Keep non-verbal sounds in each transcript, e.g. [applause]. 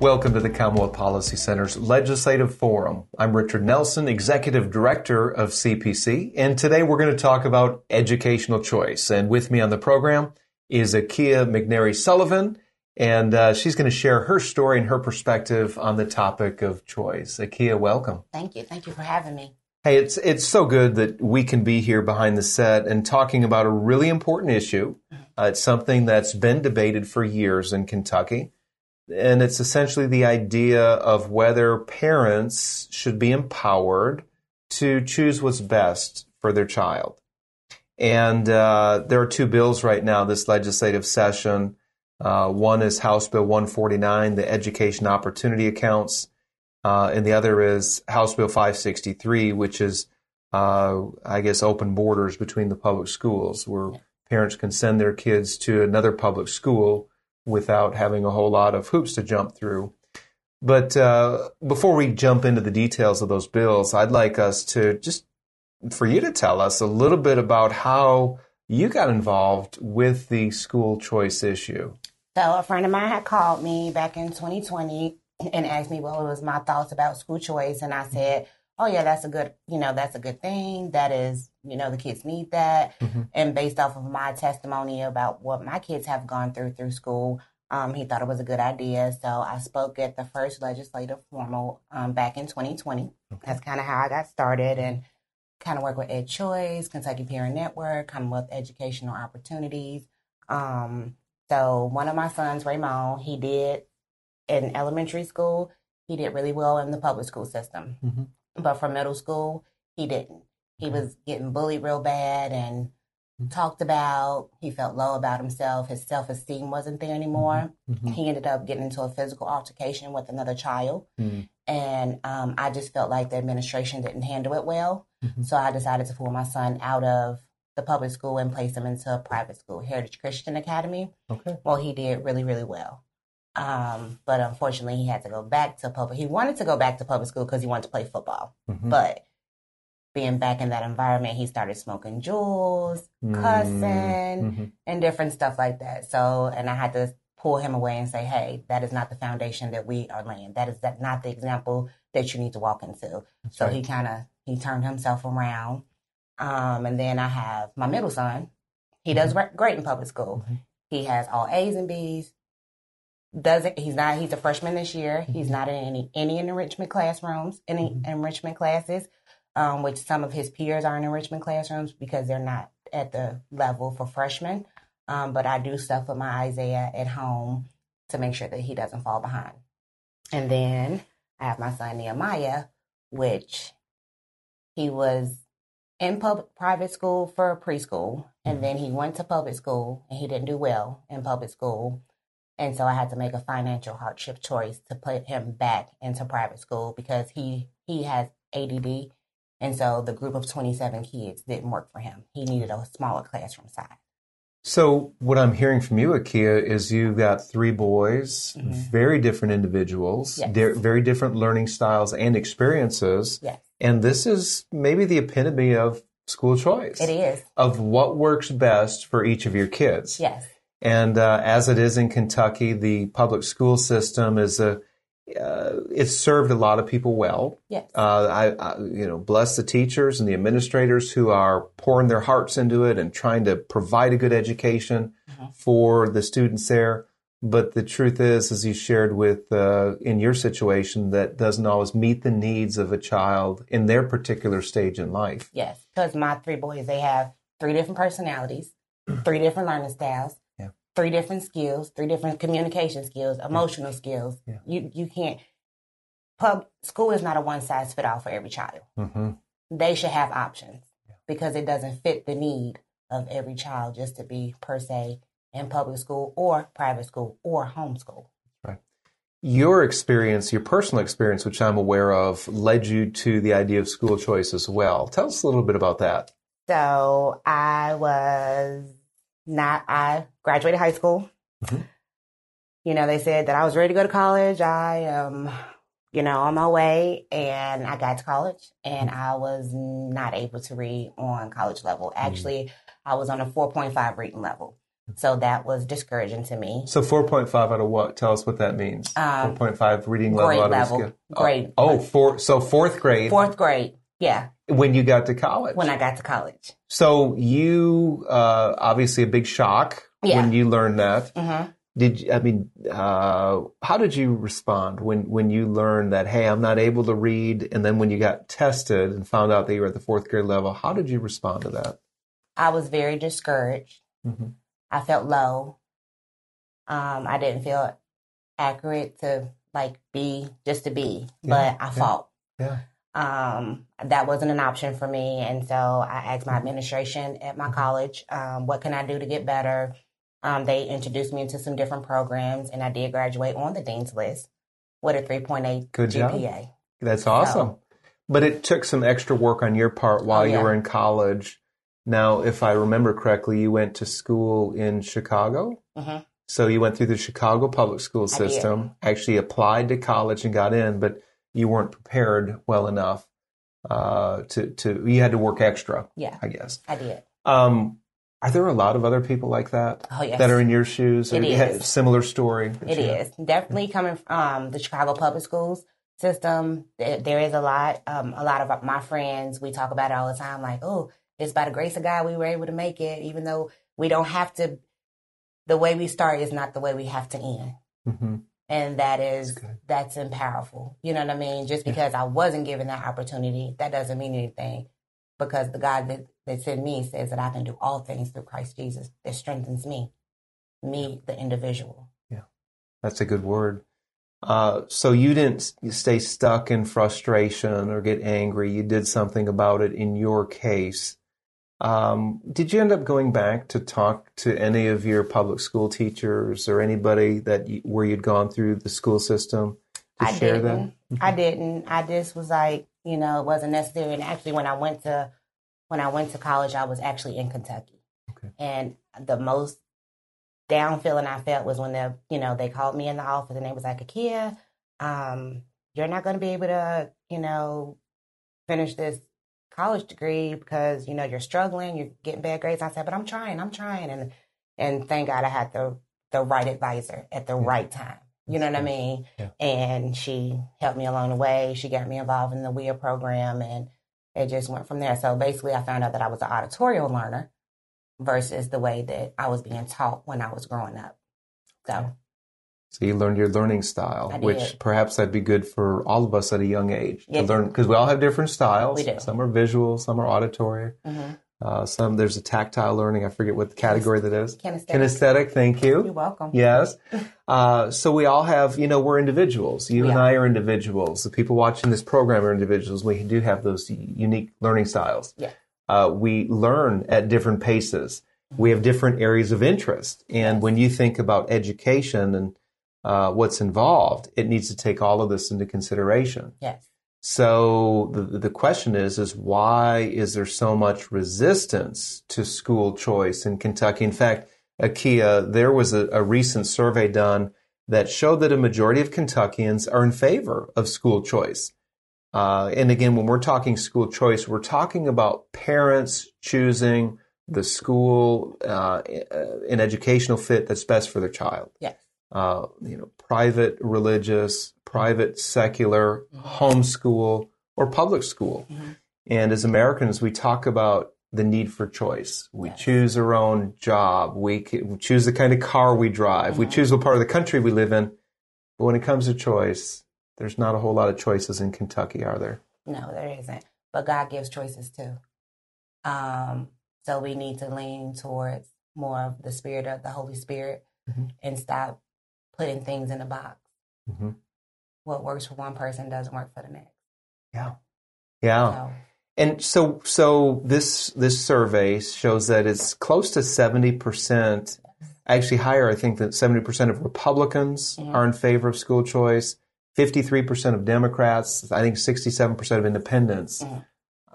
Welcome to the Commonwealth Policy Center's Legislative Forum. I'm Richard Nelson, Executive Director of CPC, and today we're going to talk about educational choice. And with me on the program is Akia McNary Sullivan, and uh, she's going to share her story and her perspective on the topic of choice. Akia, welcome. Thank you. Thank you for having me. Hey, it's it's so good that we can be here behind the set and talking about a really important issue. Uh, it's something that's been debated for years in Kentucky and it's essentially the idea of whether parents should be empowered to choose what's best for their child. And uh, there are two bills right now this legislative session. Uh, one is House Bill 149, the Education Opportunity Accounts, uh, and the other is House Bill 563, which is, uh, I guess, open borders between the public schools, where parents can send their kids to another public school without having a whole lot of hoops to jump through. But uh, before we jump into the details of those bills, I'd like us to just for you to tell us a little bit about how you got involved with the school choice issue. So, a friend of mine had called me back in 2020 and asked me what was my thoughts about school choice, and I said, "Oh yeah, that's a good, you know, that's a good thing. That is, you know, the kids need that." Mm-hmm. And based off of my testimony about what my kids have gone through through school, um, he thought it was a good idea. So I spoke at the first legislative formal um, back in 2020. Okay. That's kind of how I got started and kind of work with EdChoice, Kentucky Parent Network, Commonwealth Educational Opportunities. Um, so one of my sons, Raymond, he did in elementary school, he did really well in the public school system. Mm-hmm. But for middle school, he didn't. He was getting bullied real bad and talked about. He felt low about himself. His self esteem wasn't there anymore. Mm-hmm. mm-hmm. He ended up getting into a physical altercation with another child. Mm-hmm. And um, I just felt like the administration didn't handle it well. Mm-hmm. So I decided to pull my son out of the public school and place him into a private school, Heritage Christian Academy. Okay. Well, he did really, really well. Um, but unfortunately, he had to go back to public. He wanted to go back to public school because he wanted to play football. Mm-hmm. But being back in that environment, he started smoking Juuls, cussing, mm-hmm. and different stuff like that. So, and I had to pull him away and say, "Hey, that is not the foundation that we are laying. That is that not the example that you need to walk into." That's so right. he kind of he turned himself around. Um, and then I have my middle son. He does mm-hmm. great in public school. Mm-hmm. He has all A's and B's. Doesn't he's not he's a freshman this year. He's mm-hmm. not in any any enrichment classrooms, any mm-hmm. enrichment classes um, which some of his peers are in enrichment classrooms because they're not at the level for freshmen. Um, but I do stuff with my Isaiah at home to make sure that he doesn't fall behind. And then I have my son Nehemiah, which he was in public private school for preschool, and mm-hmm. then he went to public school and he didn't do well in public school. And so I had to make a financial hardship choice to put him back into private school because he he has ADD and so the group of 27 kids didn't work for him. He needed a smaller classroom size. So, what I'm hearing from you, Akia, is you've got three boys, mm-hmm. very different individuals, yes. very different learning styles and experiences. Yes. And this is maybe the epitome of school choice. It is. Of what works best for each of your kids. Yes. And uh, as it is in Kentucky, the public school system is a uh, it's served a lot of people well. Yes. Uh, I, I, you know, bless the teachers and the administrators who are pouring their hearts into it and trying to provide a good education mm-hmm. for the students there. But the truth is, as you shared with uh, in your situation, that doesn't always meet the needs of a child in their particular stage in life. Yes, because my three boys, they have three different personalities, three different learning styles, three different skills, three different communication skills, emotional skills. Yeah. You you can't. Pub school is not a one size fit all for every child. Mm-hmm. They should have options yeah. because it doesn't fit the need of every child just to be per se in public school or private school or homeschool. Right. Your experience, your personal experience, which I'm aware of, led you to the idea of school choice as well. Tell us a little bit about that. So I was not, I graduated high school. Mm-hmm. You know, they said that I was ready to go to college. I am, you know, on my way and I got to college and I was not able to read on college level. Mm-hmm. Actually, mm-hmm. I was on a 4.5 reading level. So that was discouraging to me. So 4.5 out of what? Tell us what that means. Um, 4.5 reading level grade out level. of Grade. Oh, oh four, so fourth grade. Fourth grade. Yeah. When you got to college. When I got to college. So you, uh, obviously a big shock yeah. when you learned that. Mm-hmm. Did you, I mean, uh, how did you respond when, when you learned that, hey, I'm not able to read? And then when you got tested and found out that you were at the fourth grade level, how did you respond to that? I was very discouraged. Mm-hmm. I felt low. Um, I didn't feel accurate to like be just to be, yeah, but I yeah, fought. Yeah. Um, that wasn't an option for me, and so I asked my administration at my college, um, "What can I do to get better?" Um, they introduced me into some different programs, and I did graduate on the dean's list with a 3.8 Good GPA. Job. That's awesome. So, but it took some extra work on your part while oh, yeah. you were in college now, if I remember correctly, you went to school in Chicago. Mm-hmm. So you went through the Chicago public school system, actually applied to college and got in, but you weren't prepared well enough uh, to to. You had to work extra. Yeah, I guess I did. Um, are there a lot of other people like that? Oh, yes. That are in your shoes? It is. Similar story? It is. Definitely coming from um, the Chicago public schools system. There, there is a lot. Um, a lot of my friends, we talk about it all the time, like, oh, it's by the grace of God we were able to make it, even though we don't have to. The way we start is not the way we have to end. Mm-hmm. And that is that's, that's powerful. You know what I mean? Just because yeah. I wasn't given that opportunity, that doesn't mean anything. Because the God that, that's in me says that I can do all things through Christ Jesus that strengthens me, me, the individual. Yeah, that's a good word. Uh, so you didn't stay stuck in frustration or get angry. You did something about it in your case. Um, did you end up going back to talk to any of your public school teachers or anybody that you, where you'd gone through the school system to I share didn't. that? I didn't. I just was like, you know, it wasn't necessary. And actually, when I went to when I went to college, I was actually in Kentucky, okay. and the most down feeling I felt was when they, you know, they called me in the office and they was like, Akia, um, you're not going to be able to, you know, finish this college degree because you know you're struggling, you're getting bad grades. I said, but I'm trying, I'm trying, and and thank God I had the the right advisor at the yeah. right time. You know what I mean? Yeah. And she helped me along the way. She got me involved in the WIA program, and it just went from there. So basically, I found out that I was an auditorial learner versus the way that I was being taught when I was growing up. So so you learned your learning style, which perhaps that'd be good for all of us at a young age to learn because we all have different styles. We do. Some are visual, some are auditory. Mm-hmm. Uh, some there's a tactile learning. I forget what the category that is. Kinesthetic. Kinesthetic. Thank you. You're welcome. Yes. [laughs] Uh, so we all have, you know, we're individuals. You and I are individuals. The people watching this program are individuals. We do have those unique learning styles. Yeah. Uh, we learn at different paces. We have different areas of interest. And yes. when you think about education and uh, what's involved, it needs to take all of this into consideration. Yes. So the the question is is why is there so much resistance to school choice in Kentucky? In fact, Akia, there was a, a recent survey done that showed that a majority of Kentuckians are in favor of school choice. Uh, and again, when we're talking school choice, we're talking about parents choosing the school, uh, an educational fit that's best for their child. Yes uh, you know, private religious, private secular, mm-hmm. homeschool, or public school. Mm-hmm. And as Americans, we talk about the need for choice. We yes. choose our own job. We, we, choose the kind of car we drive. Mm-hmm. We choose what part of the country we live in. But when it comes to choice, there's not a whole lot of choices in Kentucky, are there? No, there isn't. But God gives choices too. Um, so we need to lean towards more of the spirit of the Holy Spirit mm-hmm. and stop putting things in a box. Mm-hmm. What works for one person doesn't work for the next. Yeah. Yeah. So. And so, so this this survey shows that it's close to seventy percent, actually higher. I think that seventy percent of Republicans Mm-hmm. are in favor of school choice. Fifty-three percent of Democrats. I think sixty-seven percent of Independents. Mm-hmm.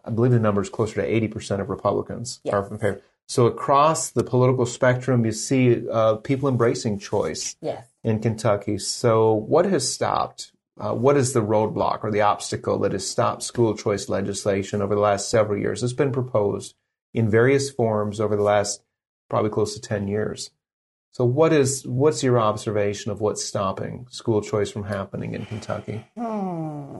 I believe the number is closer to eighty percent of Republicans are in favor. So across the political spectrum, you see uh, people embracing choice Yes. in Kentucky. So, what has stopped? Uh, what is the roadblock or the obstacle that has stopped school choice legislation over the last several years? It's been proposed in various forms over the last probably close to ten years. So, what is what's your observation of what's stopping school choice from happening in Kentucky? Hmm.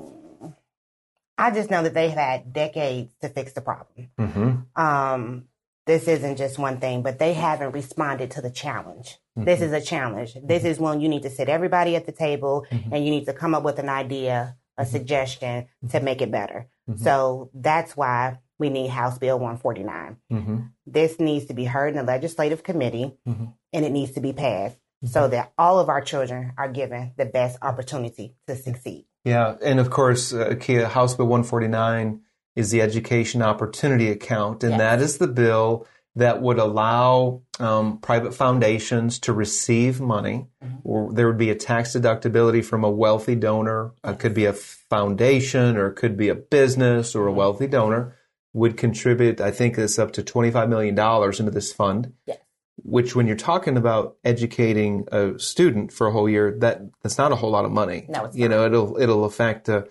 I just know that they've had decades to fix the problem. Mm-hmm. Um, this isn't just one thing, but they haven't responded to the challenge. This mm-hmm. is a challenge. This mm-hmm. is when you need to sit everybody at the table mm-hmm. and you need to come up with an idea, a suggestion to make it better. So that's why we need House Bill 149. Mm-hmm. This needs to be heard in the legislative committee and it needs to be passed so that all of our children are given the best opportunity to succeed. Yeah, and of course, uh, Kia House Bill 149 is the Education Opportunity Account, and Yes. that is the bill that would allow um, private foundations to receive money. Or there would be a tax deductibility from a wealthy donor. It could be a foundation, or it could be a business, or a wealthy donor would contribute. I think it's up to 25 million dollars into this fund Yes. which when you're talking about educating a student for a whole year, that that's not a whole lot of money. No, it's you know, it'll it'll affect uh,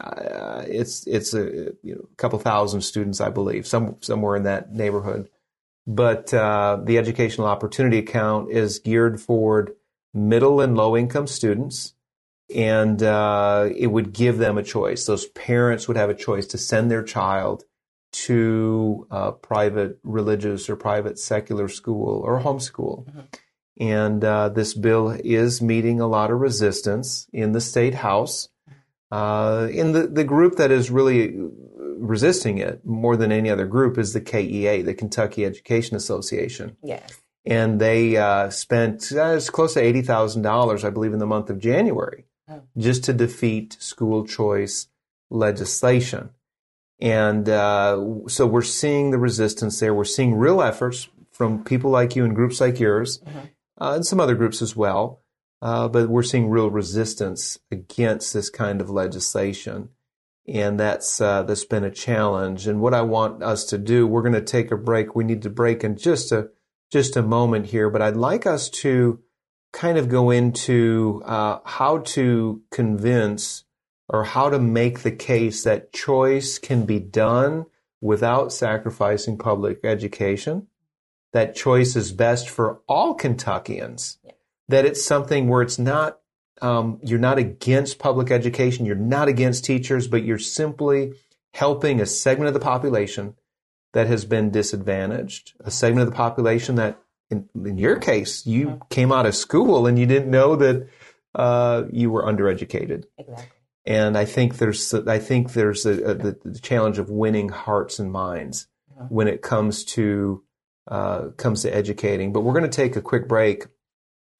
uh, it's it's a you know, couple thousand students, I believe, some somewhere in that neighborhood. But uh, the educational opportunity account is geared toward middle and low income students, and uh, it would give them a choice. Those parents would have a choice to send their child to a private religious or private secular school or homeschool. And uh, this bill is meeting a lot of resistance in the state house. Uh, in the, the group that is really resisting it more than any other group is the KEA, the Kentucky Education Association. Yes. And they uh, spent uh, it's close to $80,000, I believe, in the month of January Oh. just to defeat school choice legislation. And uh, so we're seeing the resistance there. We're seeing real efforts from people like you and groups like yours, uh, and some other groups as well. Uh, but we're seeing real resistance against this kind of legislation, and that's uh, that's been a challenge. And what I want us to do, we're going to take a break. We need to break in just a just a moment here, but I'd like us to kind of go into uh, how to convince or how to make the case that choice can be done without sacrificing public education, that choice is best for all Kentuckians, that it's something where it's not, um, you're not against public education, you're not against teachers, but you're simply helping a segment of the population that has been disadvantaged, a segment of the population that, in, in your case, you came out of school and you didn't know that uh, you were undereducated Exactly. and I think there's I think there's a, a, the, the challenge of winning hearts and minds when it comes to uh, comes to educating. But we're going to take a quick break,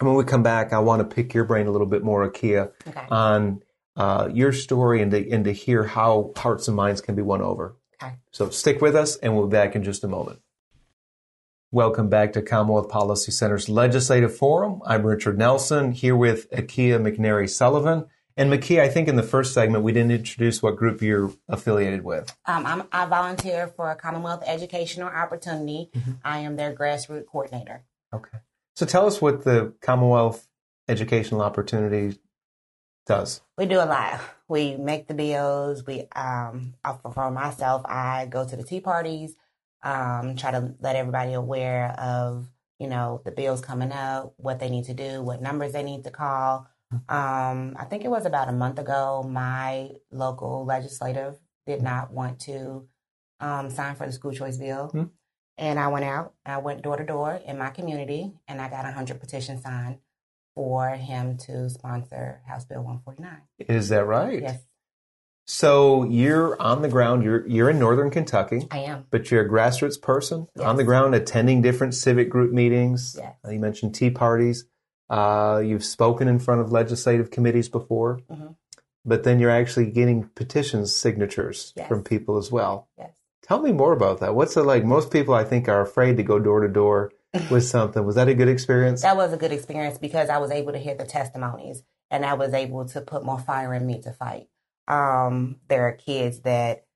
and when we come back, I want to pick your brain a little bit more, Akia, Okay. on uh, your story and to, and to hear how hearts and minds can be won over. Okay. So stick with us, and we'll be back in just a moment. Welcome back to Commonwealth Policy Center's Legislative Forum. I'm Richard Nelson here with Akia McNary Sullivan. And Makia, I think in the first segment we didn't introduce what group you're affiliated with. Um, I'm, I volunteer for Commonwealth Educational Opportunity. I am their grassroots coordinator. Okay. So tell us what the Commonwealth Educational Opportunity does. We do a lot. We make the bills. We, um, for myself, I go to the tea parties, um, try to let everybody aware of, you know, the bills coming up, what they need to do, what numbers they need to call. Um, I think it was about a month ago, my local legislative did not want to um, sign for the school choice bill. Hmm. And I went out, I went door to door in my community, and I got 100 petitions signed for him to sponsor House Bill 149. Is that right? Yes, So you're on the ground. You're you're in Northern Kentucky, I am. but you're a grassroots person Yes. on the ground, attending different civic group meetings. Yes. Uh, You mentioned tea parties. Uh, you've spoken in front of legislative committees before, mm-hmm. but then you're actually getting petitions signatures Yes. from people as well. Yes. Tell me more about that. What's it like? Most people, I think, are afraid to go door to door [laughs] with something. Was that a good experience? That was a good experience because I was able to hear the testimonies and I was able to put more fire in me to fight. Um, there are kids that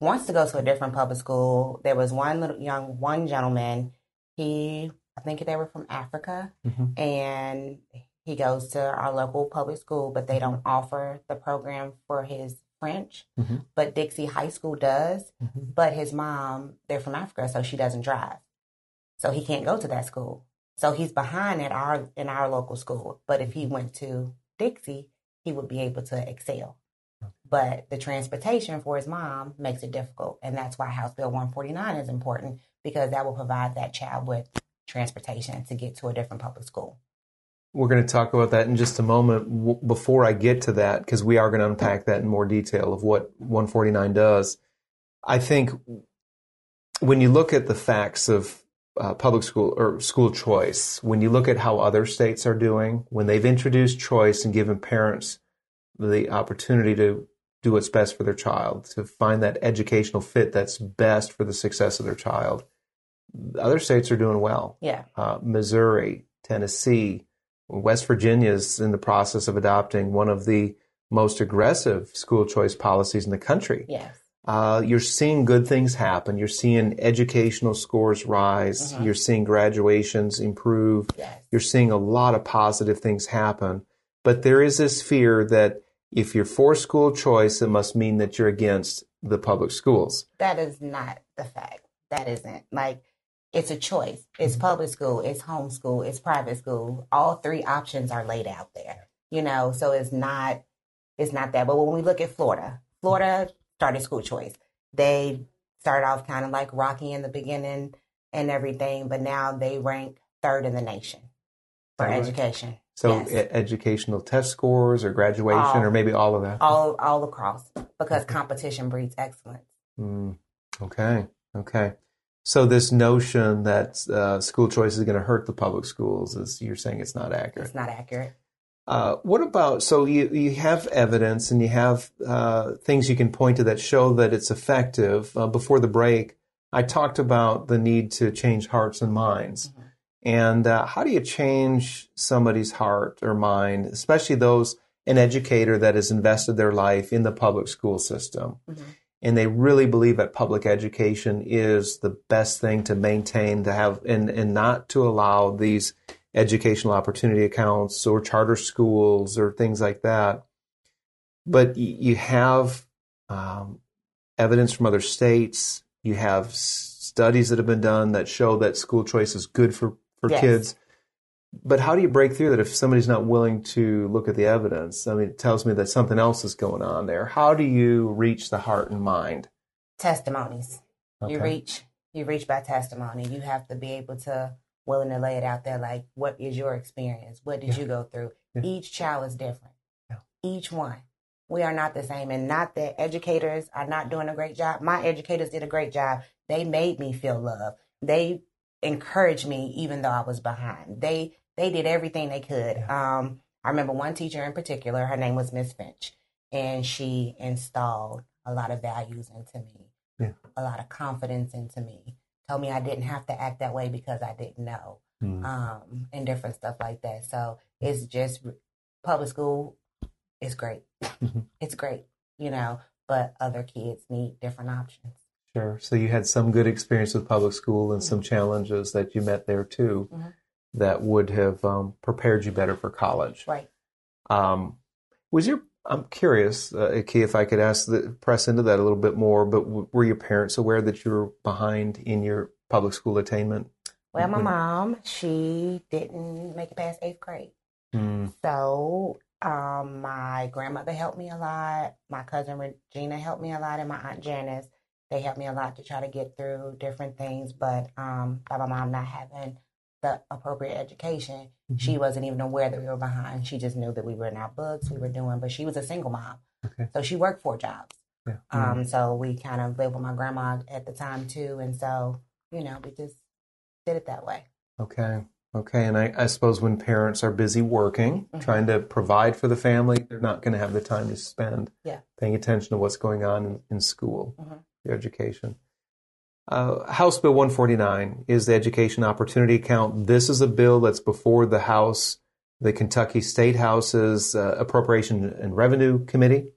wants to go to a different public school. There was one little young one gentleman. He, I think they were from Africa, Mhm. and he goes to our local public school, but they don't offer the program for his French. Mhm. But Dixie High School does. Mhm. But his mom, they're from Africa, so she doesn't drive, so he can't go to that school. So he's behind at our in our local school. But if he went to Dixie, he would be able to excel. But the transportation for his mom makes it difficult. And that's why House Bill 149 is important because that will provide that child with transportation to get to a different public school. We're going to talk about that in just a moment. W- before I get to that, because we are going to unpack that in more detail of what 149 does. I think when you look at the facts of uh, public school or school choice, when you look at how other states are doing, when they've introduced choice and given parents the opportunity to do what's best for their child, to find that educational fit that's best for the success of their child, other states are doing well Yeah. uh, Missouri, Tennessee, West Virginia is in the process of adopting one of the most aggressive school choice policies in the country. Yes. Uh, you're seeing good things happen. You're seeing educational scores rise. Mhm. You're seeing graduations improve. Yes. You're seeing a lot of positive things happen. But there is this fear that if you're for school choice, it must mean that you're against the public schools. That is not the fact. That isn't. Like, it's a choice. It's public school, it's homeschool, it's private school. All three options are laid out there. You know, so it's not it's not that. But when we look at Florida, Florida started school choice. They started off kind of like rocky in the beginning and everything, but now they rank third in the nation for right. education. So Yes. educational test scores or graduation All. or maybe all of that. All all across because competition breeds excellence. Mm, okay. Okay. So this notion that uh, school choice is going to hurt the public schools is you're saying it's not accurate. It's not accurate. Uh, what about so you you have evidence and you have uh, things you can point to that show that it's effective. Uh, before the break, I talked about the need to change hearts and minds, Mhm. and uh, how do you change somebody's heart or mind, especially those an educator that has invested their life in the public school system, Mhm. And they really believe that public education is the best thing to maintain to have and and not to allow these educational opportunity accounts or charter schools or things like that. But you have um, evidence from other states. You have studies that have been done that show that school choice is good for, for Yes. kids. But how do you break through that if somebody's not willing to look at the evidence? I mean, it tells me that something else is going on there. How do you reach the heart and mind? Testimonies. You reach you reach by testimony. You have to be able to willing to lay it out there like what is your experience? What did Yeah. you go through? Yeah. Each child is different. Yeah. Each one. We are not the same and not that educators are not doing a great job. My educators did a great job. They made me feel loved. They encouraged me even though I was behind. They they did everything they could. Um I remember one teacher in particular, her name was Miss Finch, and she installed a lot of values into me Yeah. a lot of confidence into me. Told me I didn't have to act that way because I didn't know, Hmm. um, and different stuff like that. So it's just public school is great. Mhm. It's great, you know, but other kids need different options. Sure. So you had some good experience with public school and some challenges that you met there too Mhm. That would have um, prepared you better for college. Right. Um, was your I'm curious, uh, Iki, if I could ask the press into that a little bit more. But w- were your parents aware that you were behind in your public school attainment? Well, my When- mom, she didn't make it past eighth grade. Hmm. So um, my grandmother helped me a lot. My cousin Regina helped me a lot, and my aunt Janice. They helped me a lot to try to get through different things. But um, by my mom not having the appropriate education, she wasn't even aware that we were behind. She just knew that we were in our books, we were doing. But she was a single mom, Okay. so she worked four jobs. Yeah. Um, so we kind of lived with my grandma at the time too, and so you know we just did it that way. Okay. Okay. And I, I suppose when parents are busy working, Mhm. trying to provide for the family, they're not going to have the time to spend Yeah. paying attention to what's going on in, in school, your education. Uh, House Bill 149 is the Education Opportunity Account. This is a bill that's before the House, the Kentucky State House's uh, Appropriation and Revenue Committee,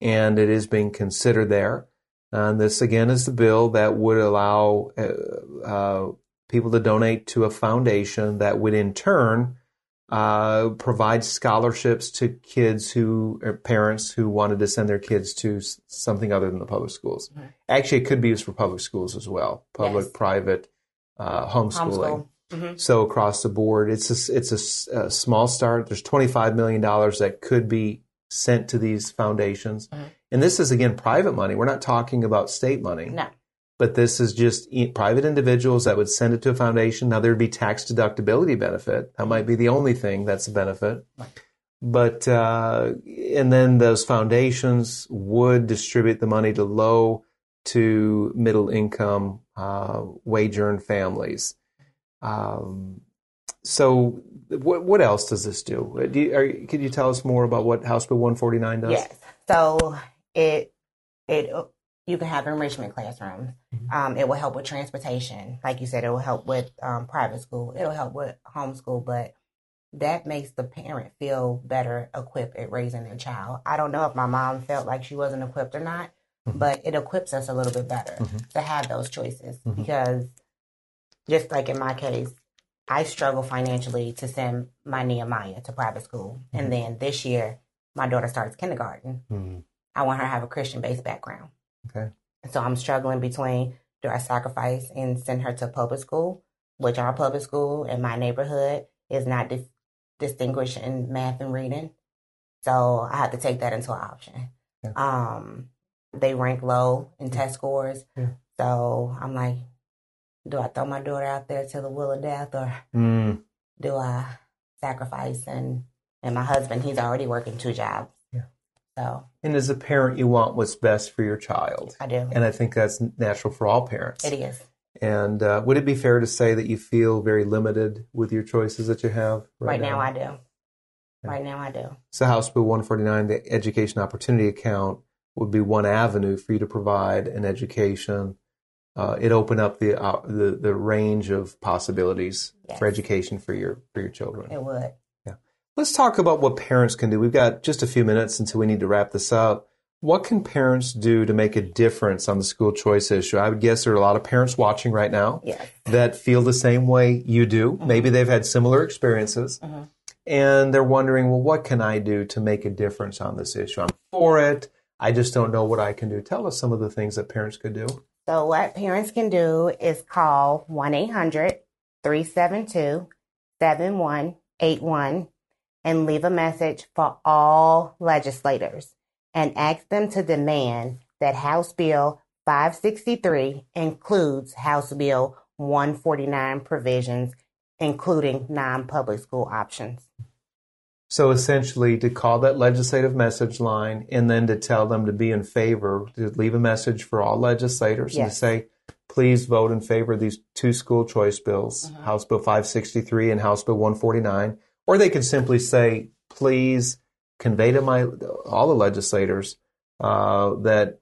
and it is being considered there. And this again is the bill that would allow uh, uh people to donate to a foundation that would in turn uh, provide scholarships to kids who or parents who wanted to send their kids to something other than the public schools. Mm-hmm. Actually, it could be used for public schools as well, public, yes. private, uh, homeschooling. Homeschool. Mm-hmm. So across the board, it's a, it's a, a, small start. There's 25 million dollars that could be sent to these foundations, mm-hmm. and this is again private money. We're not talking about state money. No but this is just private individuals that would send it to a foundation. Now there'd be tax deductibility benefit. That might be the only thing that's a benefit. But uh, and then those foundations would distribute the money to low to middle income uh, wage earned families. Um, so what what else does this do? do you, are, could you tell us more about what House Bill 149 does? Yes. So it it you can have enrichment classrooms. Mm-hmm. Um, it will help with transportation. Like you said, it will help with um, private school. It'll help with homeschool, but that makes the parent feel better equipped at raising their child. I don't know if my mom felt like she wasn't equipped or not, mm-hmm. but it equips us a little bit better mm-hmm. to have those choices mm-hmm. because just like in my case, I struggle financially to send my Nehemiah to private school. And mm-hmm. then this year, my daughter starts kindergarten. Mm-hmm. I want her to have a Christian based background. Okay. So I'm struggling between do I sacrifice and send her to public school, which our public school in my neighborhood is not dis- distinguished in math and reading. So I have to take that into option. Yeah. Um, they rank low in test scores. Yeah. So I'm like, do I throw my daughter out there to the will of death or mm. do I sacrifice and and my husband, he's already working two jobs. So, and as a parent, you want what's best for your child. I do, and I think that's natural for all parents. It is. And uh, would it be fair to say that you feel very limited with your choices that you have right, right now? now? I do. Yeah. Right now, I do. So, House Bill 149, the Education Opportunity Account, would be one avenue for you to provide an education. Uh, it opened up the, uh, the the range of possibilities yes. for education for your for your children. It would. Let's talk about what parents can do. We've got just a few minutes until we need to wrap this up. What can parents do to make a difference on the school choice issue? I would guess there are a lot of parents watching right now yes. that feel the same way you do. Mm-hmm. Maybe they've had similar experiences mm-hmm. and they're wondering, well, what can I do to make a difference on this issue? I'm for it. I just don't know what I can do. Tell us some of the things that parents could do. So, what parents can do is call 1 800 372 7181 and leave a message for all legislators and ask them to demand that House Bill 563 includes House Bill 149 provisions, including non public school options. So essentially, to call that legislative message line and then to tell them to be in favor, to leave a message for all legislators yes. and to say, please vote in favor of these two school choice bills, mm-hmm. House Bill 563 and House Bill 149 or they could simply say, please convey to my all the legislators uh, that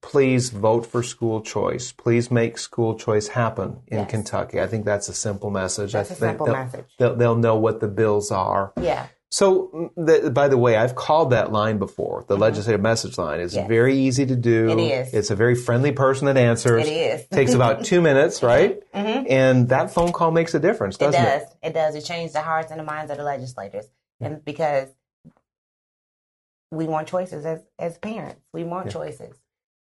please vote for school choice. Please make school choice happen in yes. Kentucky. I think that's a simple message. That's I a simple they'll, message. They'll, they'll, know what the bills are. Yeah. So, by the way, I've called that line before. The mm-hmm. legislative message line is yes. very easy to do. It is. It's a very friendly person that answers. It is. [laughs] Takes about two minutes, mm-hmm. right? [laughs] Mm-hmm. And that phone call makes a difference, doesn't it? Does. It? it does. It changes the hearts and the minds of the legislators, yeah. and because we want choices as as parents, we want yeah. choices.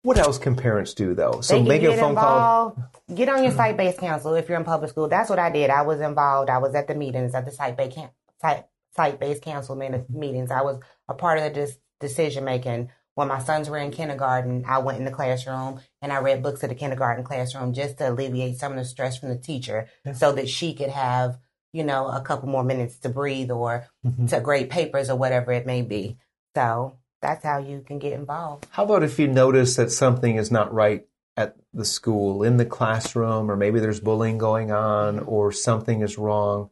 What else can parents do though? So make a phone involved, call. Get on your site based council if you're in public school. That's what I did. I was involved. I was at the meetings at the site based camp, site site-based council meetings. I was a part of the decision making. When my sons were in kindergarten, I went in the classroom and I read books at the kindergarten classroom just to alleviate some of the stress from the teacher so that she could have, you know, a couple more minutes to breathe or mm-hmm. to grade papers or whatever it may be. So that's how you can get involved. How about if you notice that something is not right at the school, in the classroom, or maybe there's bullying going on or something is wrong?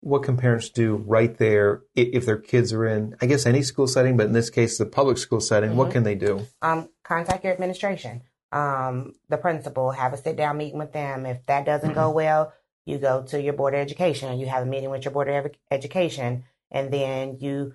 What can parents do right there if their kids are in, I guess, any school setting, but in this case, the public school setting? Mm-hmm. What can they do? Um, contact your administration. um, the principal, have a sit down meeting with them. If that doesn't go well, you go to your board of education. You have a meeting with your board of education, and then you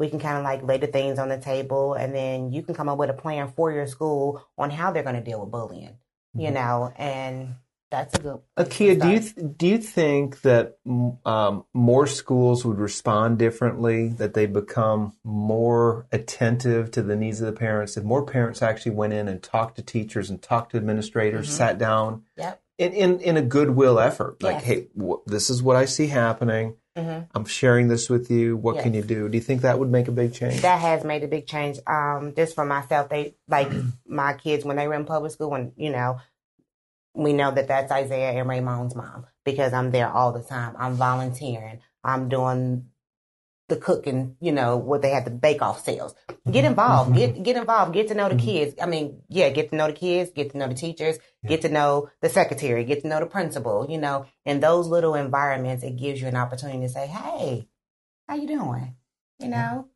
we can kind of like lay the things on the table, and then you can come up with a plan for your school on how they're going to deal with bullying. You Mm-hmm. know, and that's a good. Akia, do you th- do you think that um, more schools would respond differently? That they become more attentive to the needs of the parents? If more parents actually went in and talked to teachers and talked to administrators, Mhm. sat down Yep. in in, in a goodwill effort, like, Yes. hey, w- this is what I see happening. hmm I'm sharing this with you. What can you do? Do you think that would make a big change? that has made a big change. Um, just for myself, they like [clears throat] my kids when they were in public school, and you know, we know that that's Isaiah and Raymond's mom because I'm there all the time. I'm volunteering. I'm doing the cooking. You know, what they had the bake off sales. Mm-hmm. Get involved. Get mm-hmm. get involved. Get to know the mm-hmm. kids. I mean, yeah, get to know the kids. Get to know the teachers. Get to know the secretary. Get to know the principal. You know, in those little environments, it gives you an opportunity to say, "Hey, how you doing?" You know,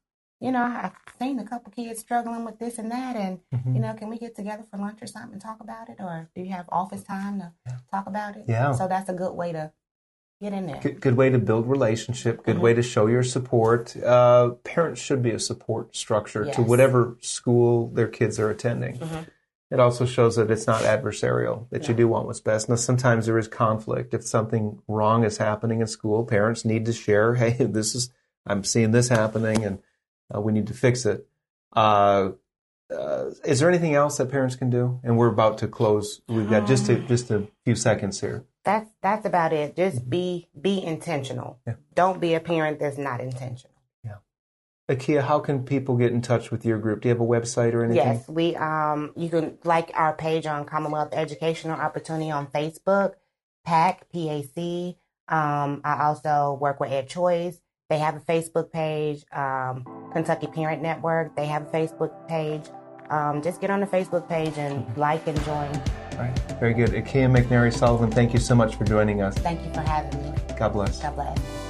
you know, I've seen a couple kids struggling with this and that, and Mhm. you know, can we get together for lunch or something and talk about it, or do you have office time to talk about it? Yeah. So that's a good way to get in there. Good, good way to build relationship. Good Mhm. way to show your support. Uh, parents should be a support structure to whatever school their kids are attending. Mhm. It also shows that it's not adversarial. That you do want what's best. Now, sometimes there is conflict. If something wrong is happening in school, parents need to share. Hey, [laughs] this is I'm seeing this happening, and uh, we need to fix it. Uh, uh, is there anything else that parents can do? And we're about to close. We've got just a, just a few seconds here. That's that's about it. Just be be intentional. Yeah. Don't be a parent that's not intentional. Yeah. Akia, how can people get in touch with your group? Do you have a website or anything? Yes, we um you can like our page on Commonwealth Educational Opportunity on Facebook, PAC, PAC. Um, I also work with EdChoice. They have a Facebook page. Um, Kentucky Parent Network. They have a Facebook page. Um, just get on the Facebook page and like and join. All right. Very good. Akia McNary Sullivan, thank you so much for joining us. Thank you for having me. God bless. God bless.